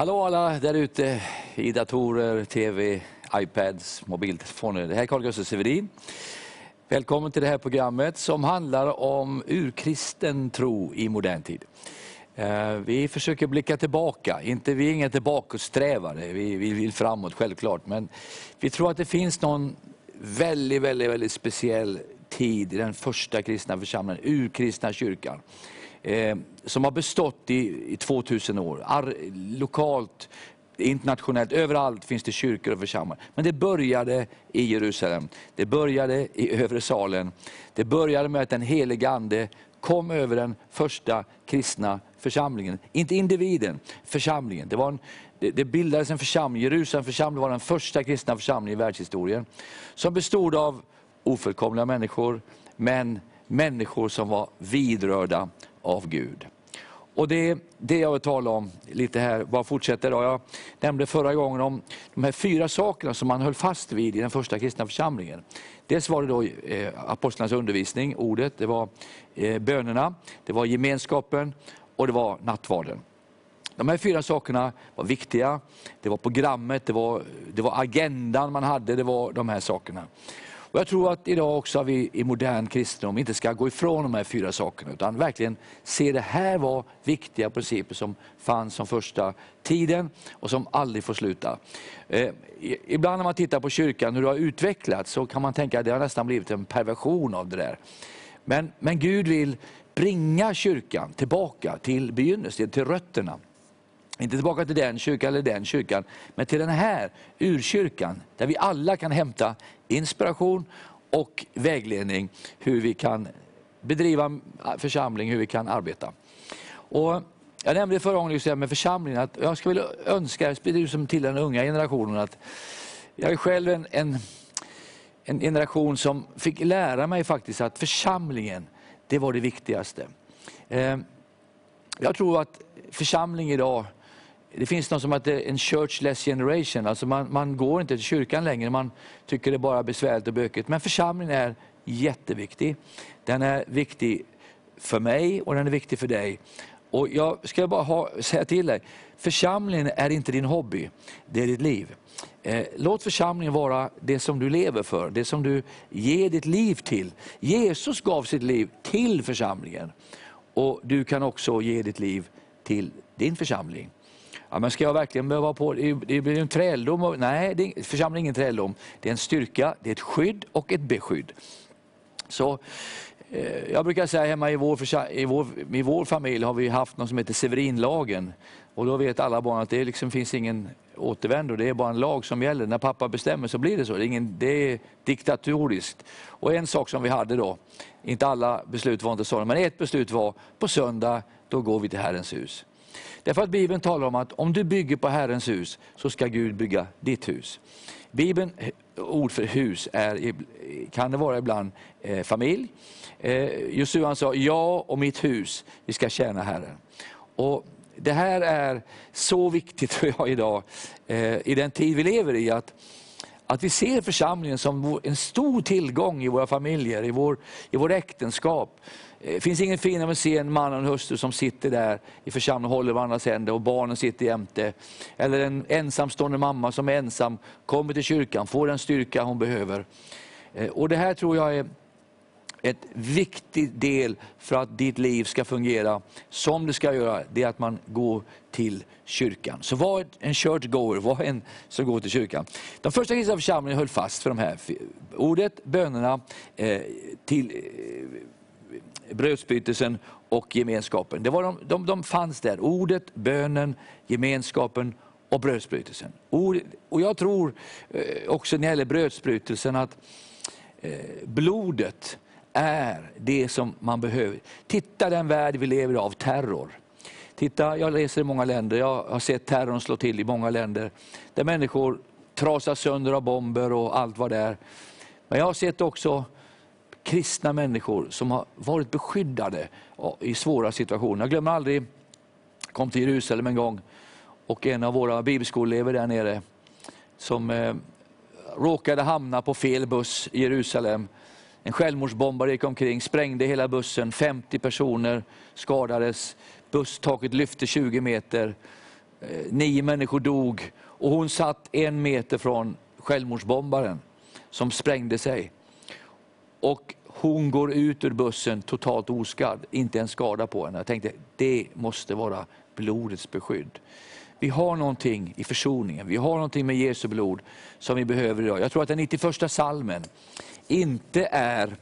Hallå alla där ute i datorer, tv, iPads, mobiltelefoner. Det här är Carl Gustaf Severin. Välkommen till det här programmet som handlar om urkristen tro i modern tid. Eh, vi försöker blicka tillbaka, inte, vi är inga tillbakasträvare, vi, vi vill framåt självklart. Men vi tror att det finns någon väldigt, väldigt, väldigt speciell tid i den första kristna församlingen, urkristna kyrkan eh, som har bestått i, i 2000 år. Ar, lokalt, internationellt, överallt finns det kyrkor och församlingar. Men det började i Jerusalem, det började i övre salen. Det började med att den helige Ande kom över den första kristna församlingen. Inte individen, församlingen. Det, var en, det, det bildades en församling, Jerusalem församling var den första kristna församlingen i världshistorien. Som bestod av ofullkomliga människor, men människor som var vidrörda av Gud. Och Det är det jag vill tala om lite här, bara fortsätter. Då. Jag nämnde förra gången om de här fyra sakerna som man höll fast vid i den första kristna församlingen. Dels var det då eh, apostlarnas undervisning, ordet, det var eh, bönerna, det var gemenskapen och det var nattvarden. De här fyra sakerna var viktiga, det var programmet, det var, det var agendan man hade, det var de här sakerna. Och jag tror att idag också vi i modern kristendom inte ska gå ifrån de här fyra sakerna, utan verkligen se det här var viktiga principer som fanns som första tiden och som aldrig får sluta. Eh, ibland när man tittar på kyrkan, hur det har utvecklats, så kan man tänka att det har nästan blivit en perversion av det där. Men, men Gud vill bringa kyrkan tillbaka till begynnelsen, till rötterna. Inte tillbaka till den kyrkan eller den kyrkan, men till den här urkyrkan, där vi alla kan hämta inspiration och vägledning hur vi kan bedriva församling, hur vi kan arbeta. Och jag nämnde förra gången med församlingen att jag skulle önska, du som tillhör den unga generationen, att jag är själv en, en, en generation som fick lära mig faktiskt att församlingen, det var det viktigaste. Eh, jag tror att församling idag det finns något som heter en churchless generation, alltså man, man går inte till kyrkan längre, man tycker det är bara besvärligt och bökigt. Men församlingen är jätteviktig. Den är viktig för mig och den är viktig för dig. Och Jag ska bara ha, säga till dig, församlingen är inte din hobby, det är ditt liv. Eh, låt församlingen vara det som du lever för, det som du ger ditt liv till. Jesus gav sitt liv till församlingen och du kan också ge ditt liv till din församling. Ja, men ska jag verkligen behöva på det? blir en träldom. Nej, det är, församling är ingen träldom. Det är en styrka, det är ett skydd och ett beskydd. Så, eh, jag brukar säga hemma i vår, i, vår, i vår familj har vi haft något som heter Severinlagen. Och då vet alla barn att det liksom finns ingen återvändo, det är bara en lag som gäller. När pappa bestämmer så blir det så. Det är, ingen, det är diktatoriskt. Och en sak som vi hade då, inte alla beslut var inte sådana, men ett beslut var på söndag, då går vi till Herrens hus. Därför att Bibeln talar om att om du bygger på Herrens hus så ska Gud bygga ditt hus. Bibeln, eh, ord för hus, är, kan det vara ibland eh, familj. Eh, Josua sa, jag och mitt hus, vi ska tjäna Herren. Och det här är så viktigt tror jag idag, eh, i den tid vi lever i, att, att vi ser församlingen som en stor tillgång i våra familjer, i vår, i vår äktenskap. Det finns inget finare än att se en man och en hustru som sitter där i församlingen och håller varandras händer och barnen sitter jämte. Eller en ensamstående mamma som är ensam, kommer till kyrkan, får den styrka hon behöver. Eh, och Det här tror jag är ett viktig del för att ditt liv ska fungera som det ska göra, det är att man går till kyrkan. Så var en churchgoer, var en som går till kyrkan. De första kristna församlingarna höll fast för de här ordet, bönerna, eh, till, brödsbytelsen och gemenskapen. Det var de, de, de fanns där, ordet, bönen, gemenskapen och brödsbrytelsen. Och jag tror eh, också när det gäller brödsbrytelsen att eh, blodet är det som man behöver. Titta den värld vi lever i av terror. Titta, jag läser i många länder, jag har sett terrorn slå till i många länder, där människor trasas sönder av bomber och allt vad det är. Men jag har sett också kristna människor som har varit beskyddade i svåra situationer. Jag glömmer aldrig, jag kom till Jerusalem en gång och en av våra bibelskoleelever där nere som eh, råkade hamna på fel buss i Jerusalem. En självmordsbombare gick omkring, sprängde hela bussen, 50 personer skadades, busstaket lyfte 20 meter Eh, nio människor dog och hon satt en meter från självmordsbombaren som sprängde sig. Och hon går ut ur bussen totalt oskadd, inte en skada på henne. Jag tänkte, det måste vara blodets beskydd. Vi har någonting i försoningen, vi har någonting med Jesu blod som vi behöver idag. Jag tror att den 91 salmen inte är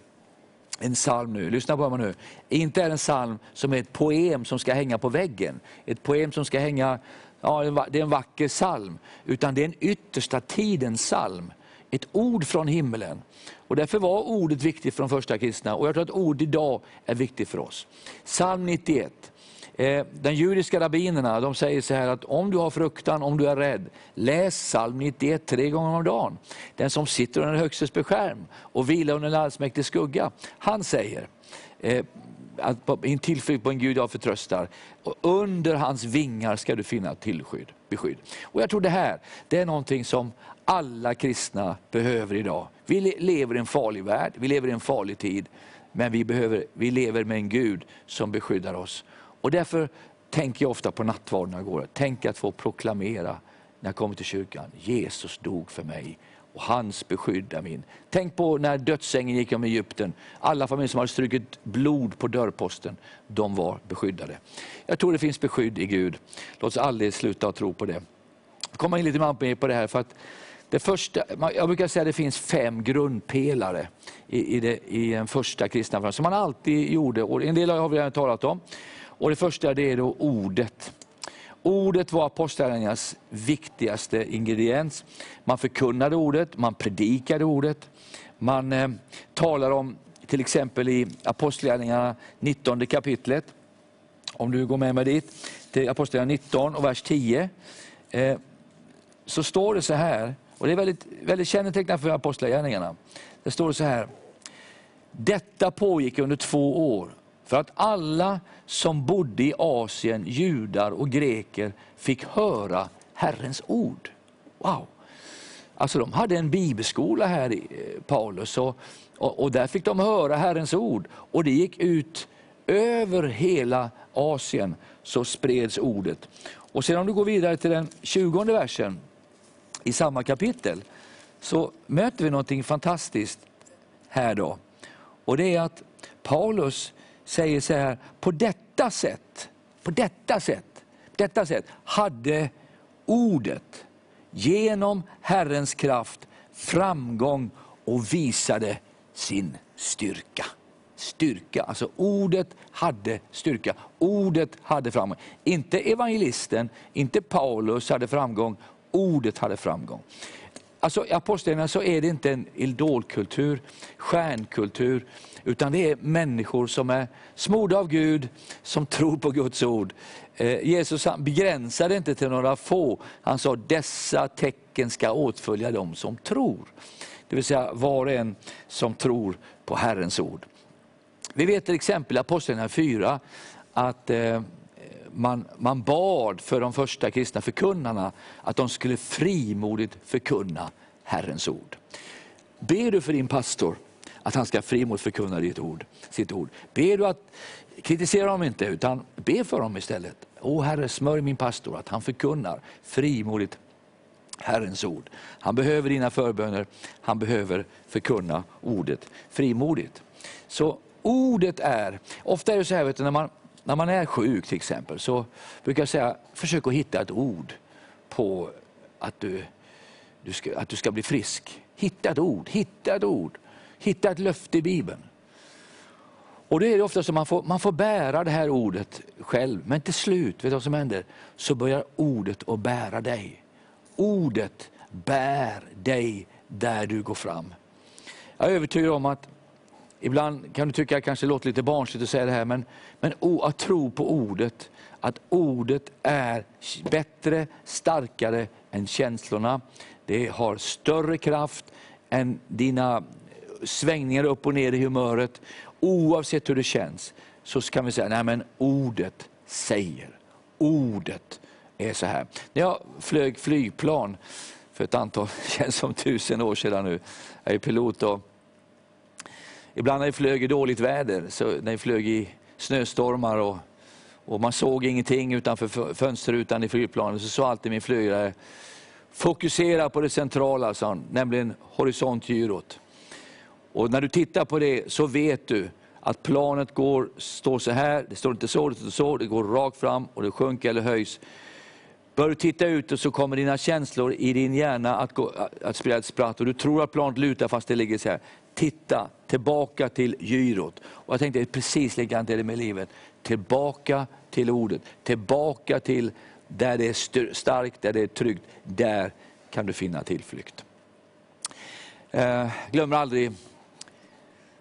en psalm nu, lyssna på mig nu, inte är en psalm som är ett poem som ska hänga på väggen. Ett poem som ska hänga, ja det är en vacker psalm, utan det är en yttersta tidens psalm. Ett ord från himlen. Och därför var ordet viktigt för de första kristna och jag tror att ord idag är viktigt för oss. Psalm 91. Eh, de judiska rabbinerna de säger så här att om du har fruktan, om du är rädd, läs psalm 91 tre gånger om dagen. Den som sitter under högstes beskärm och vilar under en allsmäktig skugga, han säger, eh, att en tillflykt på en Gud jag förtröstar. Och under hans vingar ska du finna tillskydd, beskydd. Och jag tror det här, det är någonting som alla kristna behöver idag. Vi lever i en farlig värld, vi lever i en farlig tid, men vi, behöver, vi lever med en Gud som beskyddar oss. Och därför tänker jag ofta på nattvarden när jag går. Tänk att få proklamera när jag kommer till kyrkan, Jesus dog för mig och hans beskydd är min. Tänk på när dödsängeln gick om Egypten. Alla familjer som hade strukit blod på dörrposten, de var beskyddade. Jag tror det finns beskydd i Gud. Låt oss aldrig sluta att tro på det. Komma in lite mer på det här. för att det första, jag brukar säga att det finns fem grundpelare i, i, det, i den första kristna som man alltid gjorde. Och en del har vi redan talat om. Och det första det är då ordet. Ordet var apostlagärningarnas viktigaste ingrediens. Man förkunnade ordet, man predikade ordet. Man eh, talar om, till exempel i Apostlagärningarna 19 kapitlet, om du går med mig dit, till Apostlagärningarna 19 och vers 10, eh, så står det så här, och det är väldigt, väldigt kännetecknande för Apostlagärningarna. Det står så här, detta pågick under två år, för att alla som bodde i Asien, judar och greker, fick höra Herrens ord. Wow! Alltså de hade en bibelskola här, i eh, Paulus, och, och, och där fick de höra Herrens ord. Och det gick ut över hela Asien, så spreds ordet. Och sedan om du går vidare till den 20 versen i samma kapitel, så möter vi någonting fantastiskt här då. Och det är att Paulus säger så här, på detta sätt, på detta sätt, detta sätt hade ordet genom Herrens kraft framgång och visade sin styrka. Styrka, alltså ordet hade styrka. Ordet hade framgång. Inte evangelisten, inte Paulus hade framgång, ordet hade framgång. Alltså I Apostlagärningarna så är det inte en idolkultur, stjärnkultur, utan det är människor som är smorda av Gud, som tror på Guds ord. Eh, Jesus begränsade inte till några få, han sa dessa tecken ska åtfölja dem som tror. Det vill säga var och en som tror på Herrens ord. Vi vet till exempel i Apostlagärningarna 4 att eh, man, man bad för de första kristna förkunnarna att de skulle frimodigt förkunna Herrens ord. Ber du för din pastor att han ska frimodigt förkunna ditt ord, sitt ord. Ber du att, kritisera dem inte, utan be för dem istället. O Herre, smörj min pastor att han förkunnar frimodigt Herrens ord. Han behöver dina förböner, han behöver förkunna ordet frimodigt. Så ordet är, ofta är det så här vet du, när man när man är sjuk till exempel så brukar jag säga, försök att hitta ett ord på att du, du ska, att du ska bli frisk. Hitta ett ord, hitta ett ord, hitta ett löfte i Bibeln. Och det är ofta så man får, man får bära det här ordet själv, men till slut, vet du vad som händer? Så börjar ordet att bära dig. Ordet bär dig där du går fram. Jag är övertygad om att Ibland kan du tycka att det kanske låter lite barnsligt att säga det här, men, men att tro på ordet, att ordet är bättre, starkare än känslorna. Det har större kraft än dina svängningar upp och ner i humöret. Oavsett hur det känns, så kan vi säga, nej men ordet säger. Ordet är så här. När jag flög flygplan för ett antal, känns som tusen år sedan nu, jag är pilot och Ibland när vi flög i dåligt väder, så när vi flög i snöstormar och, Och man såg ingenting utanför fönsterrutan i flygplanet. Så sa alltid min flygare, fokusera på det centrala, sa han, nämligen horisontgyrot. Och när du tittar på det så vet du att planet går, står så här, det står inte så, det står så, det går rakt fram och det sjunker eller höjs. Bör du titta ut och så kommer dina känslor i din hjärna att, gå, att spela ett spratt och du tror att planet lutar fast det ligger så här. Titta tillbaka till gyrot. Och jag tänkte precis likadant är det med livet. Tillbaka till ordet, tillbaka till där det är starkt, där det är tryggt. Där kan du finna tillflykt. Eh, glömmer aldrig,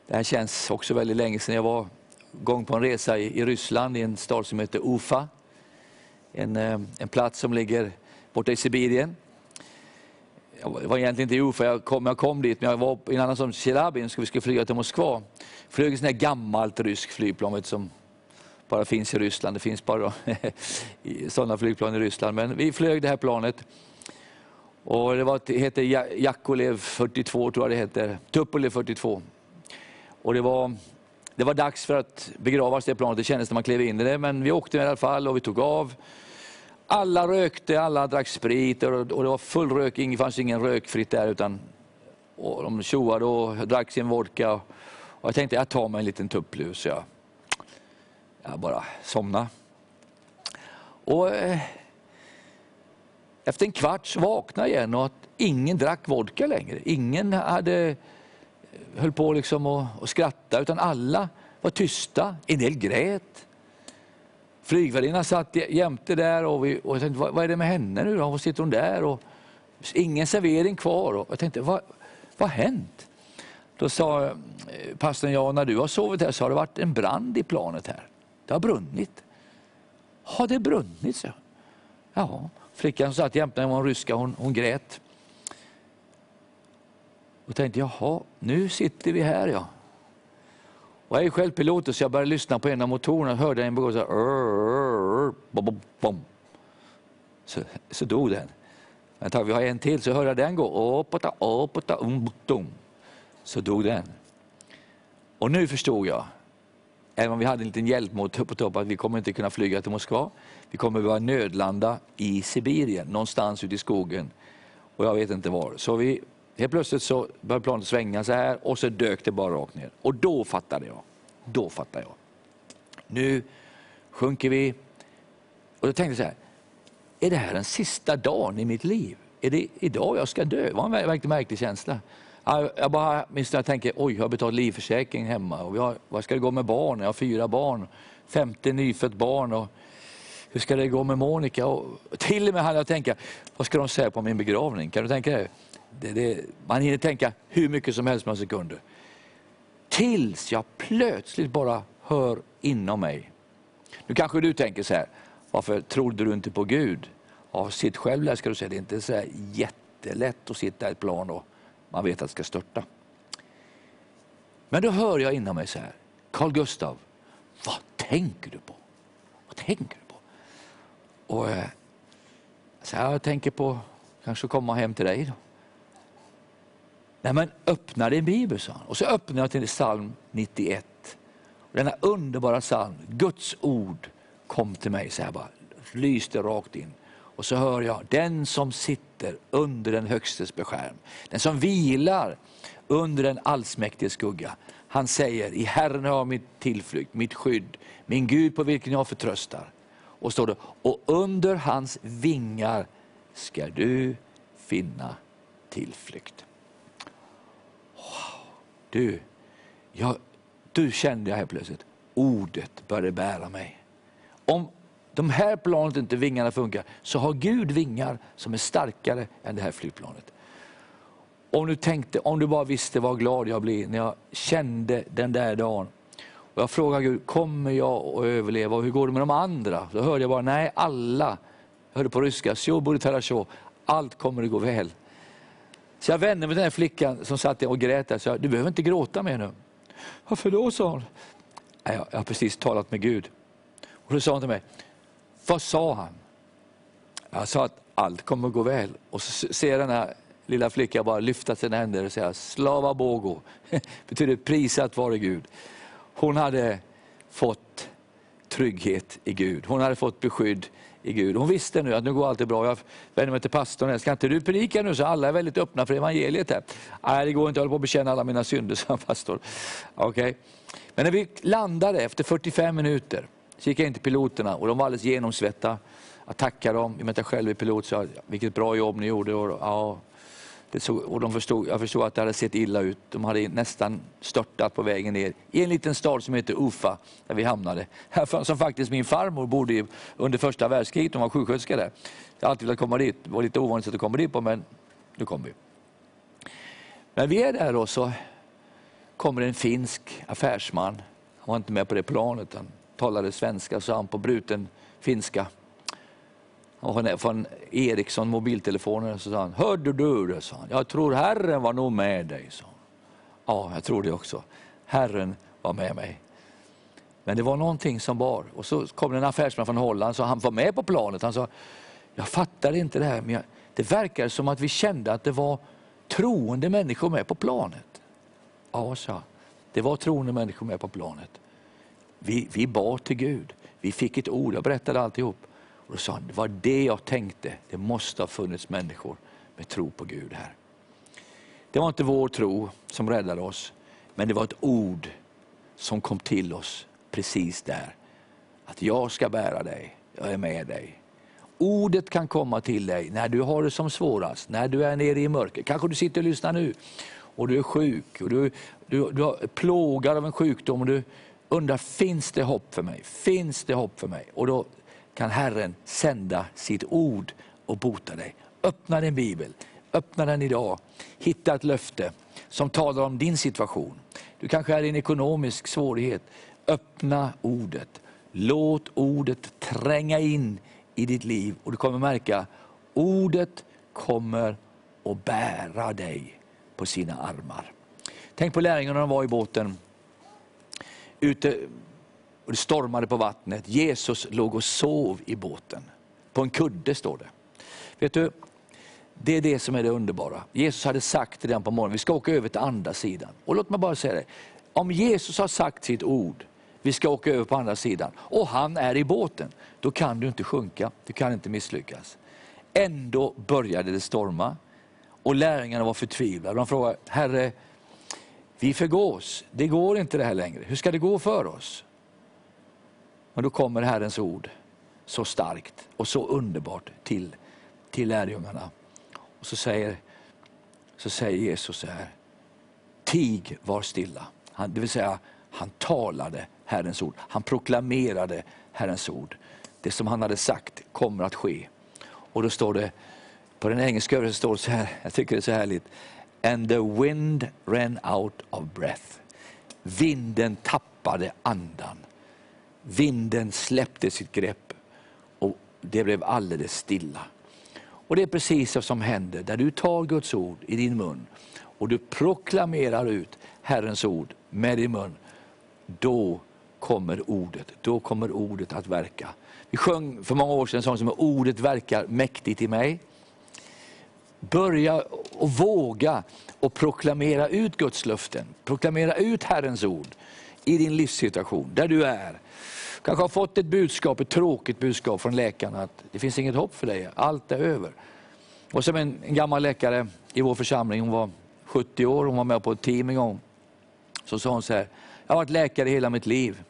det här känns också väldigt länge sedan jag var gång på en resa i, i Ryssland i en stad som heter Ufa. En, eh, en plats som ligger borta i Sibirien. Jag var egentligen inte i Ufa, jag kom, jag kom dit, men jag var i en annan som Tjelabin, så vi skulle flyga till Moskva. Flög ett gammalt ryskt flygplan som bara finns i Ryssland. Det finns bara sådana flygplan i Ryssland. Men vi flög det här planet. Och det, var, det hette Jakolev 42, tror jag det heter. Tupolev 42. Och det var, det var dags för att begravas det planet, det kändes när man klev in i det. Men vi åkte i alla fall och vi tog av. Alla rökte, alla drack sprit och, och det var full rök, det fanns ingen rökfritt där. utan och De tjoade och drack sin vodka. Och jag tänkte jag tar mig en liten tupplus. Jag, jag bara somnade. Och, eh, efter en kvart vaknade jag igen och att ingen drack vodka längre. Ingen hade eh, höll på liksom och, och skratta, utan alla var tysta. En del grät. Flygvärdinnan satt jämte där och, vi, och jag tänkte, vad, vad, är det med henne nu då? Sitter hon där? Och, ingen servering kvar. Och jag tänkte, vad, vad har hänt? Då sa eh, pastorn, ja när du har sovit här så har det varit en brand i planet här. Det har brunnit. Har det brunnit? Så. Ja, flickan som satt jämte mig, hon ryska, hon, hon grät. Och tänkte, jaha, nu sitter vi här ja. Och jag är själv pilot så jag började lyssna på en av motorerna och hörde en gå så här. Så, så dog den. Men vi har en till, så hörde jag den gå, um, dum. Så dog den. Och nu förstod jag, även om vi hade en liten hjälpmotor på topp, att vi kommer inte kunna flyga till Moskva. Vi kommer behöva nödlanda i Sibirien, någonstans ute i skogen. Och jag vet inte var. Så vi Helt plötsligt så började planet svänga så här och så dök det bara rakt ner. Och då fattade jag. Då fattade jag. Nu sjunker vi. Och då tänkte jag så här, är det här den sista dagen i mitt liv? Är det idag jag ska dö? Det var en verkligen märklig känsla. Jag bara minns när jag tänker, oj, jag har betalat livförsäkring hemma. Och vi har, vad ska det gå med barn? Jag har fyra barn. Femte nyfött barn. Och hur ska det gå med Monica? Och till och med hann jag tänka, vad ska de säga på min begravning? Kan du tänka dig? Det, det, man hinner tänka hur mycket som helst med sekunder. Tills jag plötsligt bara hör inom mig. Nu kanske du tänker så här, varför trodde du inte på Gud? Ja, sitt själv där ska du säga, det är inte så jättelätt att sitta i ett plan och man vet att det ska störta. Men då hör jag inom mig så här, Carl Gustav, vad tänker du på? Vad tänker du på? Och eh, så här, jag tänker på kanske komma hem till dig. Då. Nej, men öppna din bibel, sa han. Och så öppnade jag till psalm 91. Och denna underbara psalm, Guds ord kom till mig så här bara, lyste rakt in. Och så hör jag, den som sitter under den högstes beskärm, den som vilar under den Allsmäktiges skugga. Han säger, i Herren har jag mitt tillflykt, mitt skydd, min Gud på vilken jag förtröstar. Och står det, och under hans vingar ska du finna tillflykt. Du, jag, du kände jag helt plötsligt, ordet började bära mig. Om de här planet inte vingarna funkar, så har Gud vingar som är starkare än det här flygplanet. Om du tänkte, om du bara visste vad glad jag blev när jag kände den där dagen. Och jag frågade Gud, kommer jag att överleva och hur går det med de andra? Då hörde jag bara, nej alla, jag hörde på ryska, allt kommer att gå väl. Så jag vände mig till den flickan som satt och grät och sa, du behöver inte gråta mer nu. Varför då, sa hon. Jag, jag har precis talat med Gud. Och då sa hon till mig, vad sa han? Jag sa att allt kommer att gå väl. Och så ser jag den här lilla flickan bara lyfta sina händer och säga, slava bogo, betyder prisat vare Gud. Hon hade fått trygghet i Gud. Hon hade fått beskydd i Gud. Hon visste nu att nu går allt bra. Jag vänder mig till pastorn. Ska inte du predika nu så alla är väldigt öppna för evangeliet? Här. Nej, det går inte. Jag håller på att bekänna alla mina synder, sa pastorn. Okay. Men när vi landade efter 45 minuter, så gick jag in till piloterna och de var alldeles genomsvetta. Jag tackade dem, i och med att jag själv är pilot, så jag, vilket bra jobb ni gjorde. Och, ja, såg, och de förstod, jag förstod att det hade sett illa ut. De hade nästan störtat på vägen ner i en liten stad som heter Ufa, där vi hamnade. Som faktiskt min farmor bodde i under första världskriget, hon var sjuksköterska där. Jag har alltid velat komma dit, det var lite ovanligt att komma dit på, men nu kom vi. Men vi är där och så kommer en finsk affärsman. Han var inte med på det planet, han talade svenska, så han på bruten finska. Och från Ericsson mobiltelefoner så sa han, hörde du det? Sa han. Jag tror Herren var nog med dig. Sa han. Ja, jag tror det också. Herren var med mig. Men det var någonting som bar. Och så kom en affärsman från Holland, så han var med på planet. Han sa, jag fattar inte det här, men jag, det verkar som att vi kände att det var troende människor med på planet. Ja, sa det var troende människor med på planet. Vi, vi bad till Gud, vi fick ett ord, jag berättade alltihop. Och då sa han, det var det jag tänkte, det måste ha funnits människor med tro på Gud här. Det var inte vår tro som räddade oss, men det var ett ord som kom till oss precis där. Att jag ska bära dig, jag är med dig. Ordet kan komma till dig när du har det som svårast, när du är nere i mörker. Kanske du sitter och lyssnar nu och du är sjuk, och du, du, du är plågad av en sjukdom och du undrar, finns det hopp för mig? Finns det hopp för mig? Och då kan Herren sända sitt ord och bota dig. Öppna din bibel, öppna den idag. Hitta ett löfte som talar om din situation. Du kanske är i en ekonomisk svårighet. Öppna ordet. Låt ordet tränga in i ditt liv och du kommer märka ordet kommer att bära dig på sina armar. Tänk på lärjungarna när de var i båten. Ute och det stormade på vattnet. Jesus låg och sov i båten. På en kudde står det. Vet du, det är det som är det underbara. Jesus hade sagt redan på morgonen, vi ska åka över till andra sidan. Och låt mig bara säga det, om Jesus har sagt sitt ord, vi ska åka över på andra sidan, och han är i båten, då kan du inte sjunka, du kan inte misslyckas. Ändå började det storma och lärjungarna var förtvivlade. De frågade, Herre, vi förgås, det går inte det här längre. Hur ska det gå för oss? Men då kommer Herrens ord så starkt och så underbart till, till lärjungarna. Och så säger, så säger Jesus så här, tig var stilla. Han, det vill säga, han talade Herrens ord. Han proklamerade Herrens ord. Det som han hade sagt kommer att ske. Och då står det, på den engelska översättningen står det så här, jag tycker det är så härligt. And the wind ran out of breath. Vinden tappade andan. Vinden släppte sitt grepp och det blev alldeles stilla. Och Det är precis det som händer där du tar Guds ord i din mun och du proklamerar ut Herrens ord med din mun. Då kommer ordet, då kommer ordet att verka. Vi sjöng för många år sedan en sång som Ordet verkar mäktigt i mig. Börja och våga och proklamera ut Guds löften, proklamera ut Herrens ord i din livssituation, där du är kanske har fått ett budskap, ett tråkigt budskap från läkarna att det finns inget hopp för dig, allt är över. Och som en, en gammal läkare i vår församling, hon var 70 år, hon var med på ett team en gång. Så sa hon så här, jag har varit läkare hela mitt liv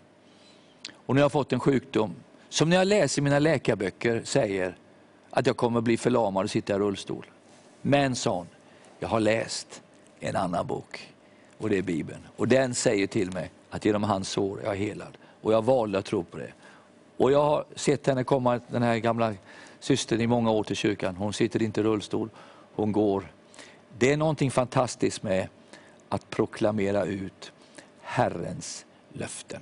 och nu har jag fått en sjukdom som när jag läser mina läkarböcker säger att jag kommer bli förlamad och sitta i rullstol. Men, sa hon, jag har läst en annan bok och det är Bibeln. Och den säger till mig att genom hans sår är jag helad. Och jag valde att tro på det. Och jag har sett henne komma, den här gamla systern i många år till kyrkan. Hon sitter inte i rullstol, hon går. Det är någonting fantastiskt med att proklamera ut Herrens löften.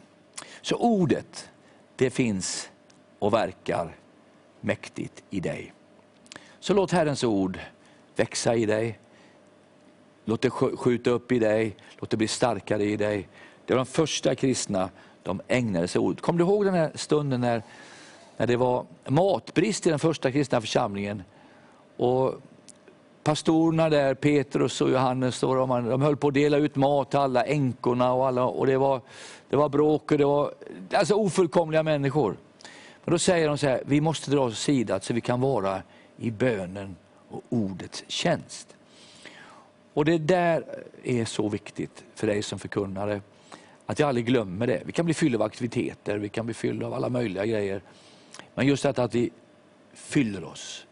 Så ordet, det finns och verkar mäktigt i dig. Så låt Herrens ord växa i dig. Låt det skjuta upp i dig, låt det bli starkare i dig. Det var de första kristna de ägnade sig åt. Kommer du ihåg den här stunden när, när det var matbrist i den första kristna församlingen? Och pastorerna där, Petrus och Johannes, och de, de höll på att dela ut mat till alla änkorna och, alla, och det, var, det var bråk och det var alltså ofullkomliga människor. Men då säger de så här, vi måste dra oss sidan så vi kan vara i bönen och ordets tjänst. Och det där är så viktigt för dig som förkunnare, att jag aldrig glömmer det. Vi kan bli fyllda av aktiviteter, vi kan bli fyllda av alla möjliga grejer. Men just detta att vi fyller oss,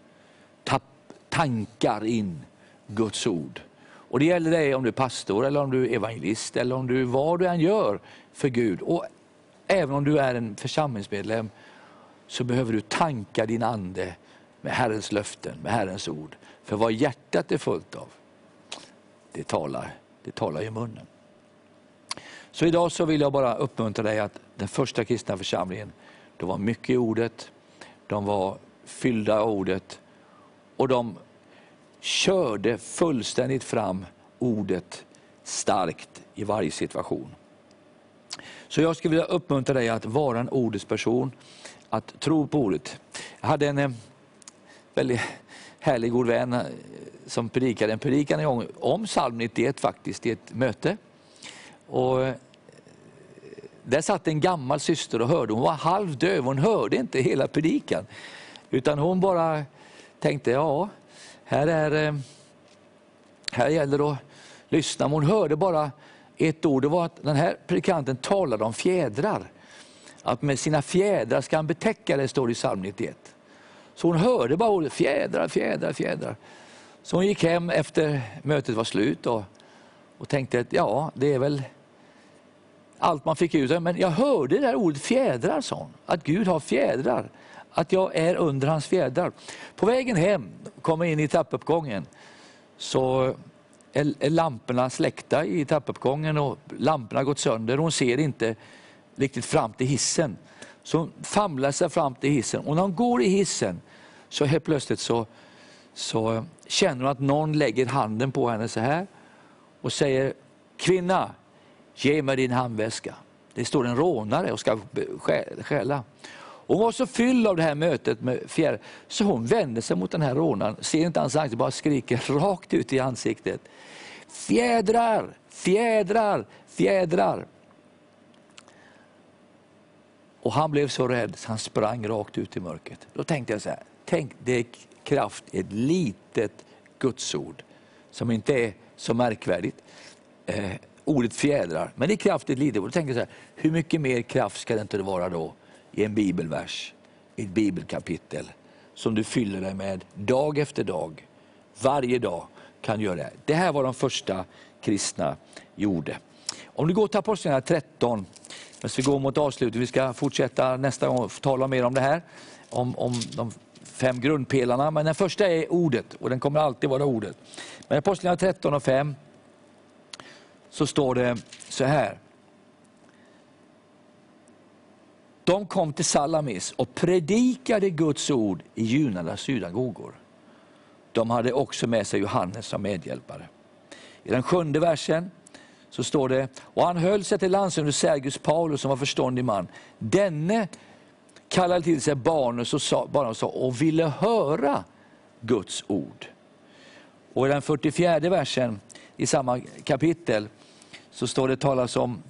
tankar in Guds ord. Och Det gäller dig om du är pastor, eller om du är evangelist, eller om du vad du än gör för Gud. Och Även om du är en församlingsmedlem, så behöver du tanka din ande med Herrens löften, med Herrens ord. För vad hjärtat är fullt av, det talar, det talar i munnen. Så idag så vill jag bara uppmuntra dig att den första kristna församlingen, de var mycket i ordet, de var fyllda av ordet och de körde fullständigt fram ordet starkt i varje situation. Så jag skulle vilja uppmuntra dig att vara en ordets person, att tro på ordet. Jag hade en eh, väldigt härlig god vän eh, som predikade en predikan en gång om psalm 91 faktiskt i ett möte. Och eh, där satt en gammal syster och hörde, hon var halvdöv, hon hörde inte hela predikan. Utan hon bara tänkte, ja, här, är, eh, här gäller det att lyssna. Men hon hörde bara ett ord, det var att den här predikanten talade om fjädrar. Att med sina fjädrar ska han betäcka det, står det i psalm 91. Så hon hörde bara ordet fjädrar, fjädrar, fjädrar. Så hon gick hem efter mötet var slut och, och tänkte att ja, det är väl allt man fick ut. Men jag hörde det där ordet fjädrar, sa hon. Att Gud har fjädrar. Att jag är under hans fjädrar. På vägen hem, kommer in i trappuppgången, så är lamporna släckta i trappuppgången och lamporna har gått sönder. Hon ser inte riktigt fram till hissen. Så hon famlar sig fram till hissen och när hon går i hissen så helt plötsligt så, så känner hon att någon lägger handen på henne så här och säger Kvinna, ge mig din handväska. Det står en rånare och ska stjäla. Hon var så fylld av det här mötet med fjärr, så hon vänder sig mot den här rånaren, ser inte hans ansikte, bara skriker rakt ut i ansiktet. Fjädrar, fjädrar, fjädrar. Och han blev så rädd så han sprang rakt ut i mörkret. Då tänkte jag så här, tänk det är kraft i ett litet gudsord som inte är så märkvärdigt. Eh, Ordet fjädrar, men det är kraftigt i litet. Då tänker jag så här, hur mycket mer kraft ska det inte vara då i en bibelvers, i ett bibelkapitel som du fyller dig med dag efter dag, varje dag kan göra det. Det här var de första kristna gjorde. Om du går till Apostlagärningarna 13, men vi går mot avslutet, vi ska fortsätta nästa gång tala mer om det här, om, om de fem grundpelarna. Men den första är ordet och den kommer alltid vara ordet. Men Apostlagärningarna 13 och 5 så står det så här. De kom till Salamis och predikade Guds ord i judarnas synagogor. De hade också med sig Johannes som medhjälpare. I den sjunde versen så står det, och han höll sig till landshövding Sergius Paulus som var förståndig man. Denne kallade till sig barnen och, sa, barnen och, sa, och ville höra Guds ord. Och i den 44 versen i samma kapitel så står det talas om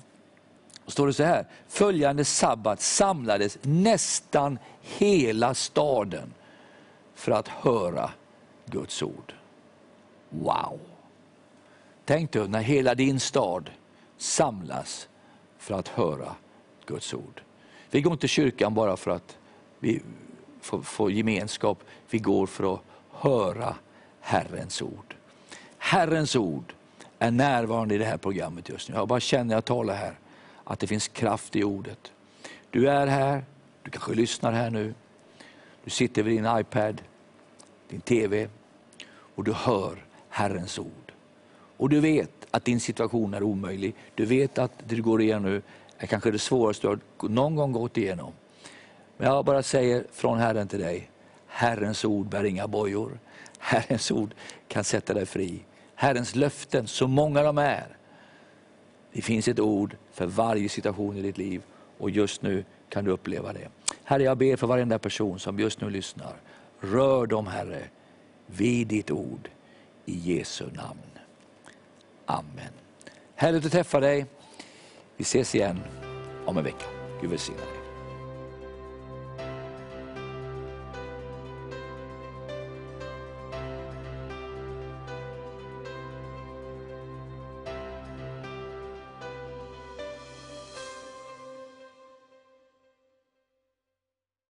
står det så här, följande sabbat samlades nästan hela staden för att höra Guds ord. Wow! Tänk dig när hela din stad samlas för att höra Guds ord. Vi går inte till kyrkan bara för att vi får, får gemenskap, vi går för att höra Herrens ord. Herrens ord är närvarande i det här programmet just nu. Jag bara känner att jag talar här, att det finns kraft i ordet. Du är här, du kanske lyssnar här nu. Du sitter vid din iPad, din TV och du hör Herrens ord. Och du vet att din situation är omöjlig. Du vet att det du går igenom nu är kanske det svåraste du har någon gång gått igenom. Men jag bara säger från Herren till dig, Herrens ord bär inga bojor. Herrens ord kan sätta dig fri. Herrens löften, så många de är. Det finns ett ord för varje situation i ditt liv och just nu kan du uppleva det. Herre, jag ber för varenda person som just nu lyssnar. Rör dem, Herre, vid ditt ord. i Jesu namn. Amen. Härligt att träffa dig. Vi ses igen om en vecka. Gud välsigne dig.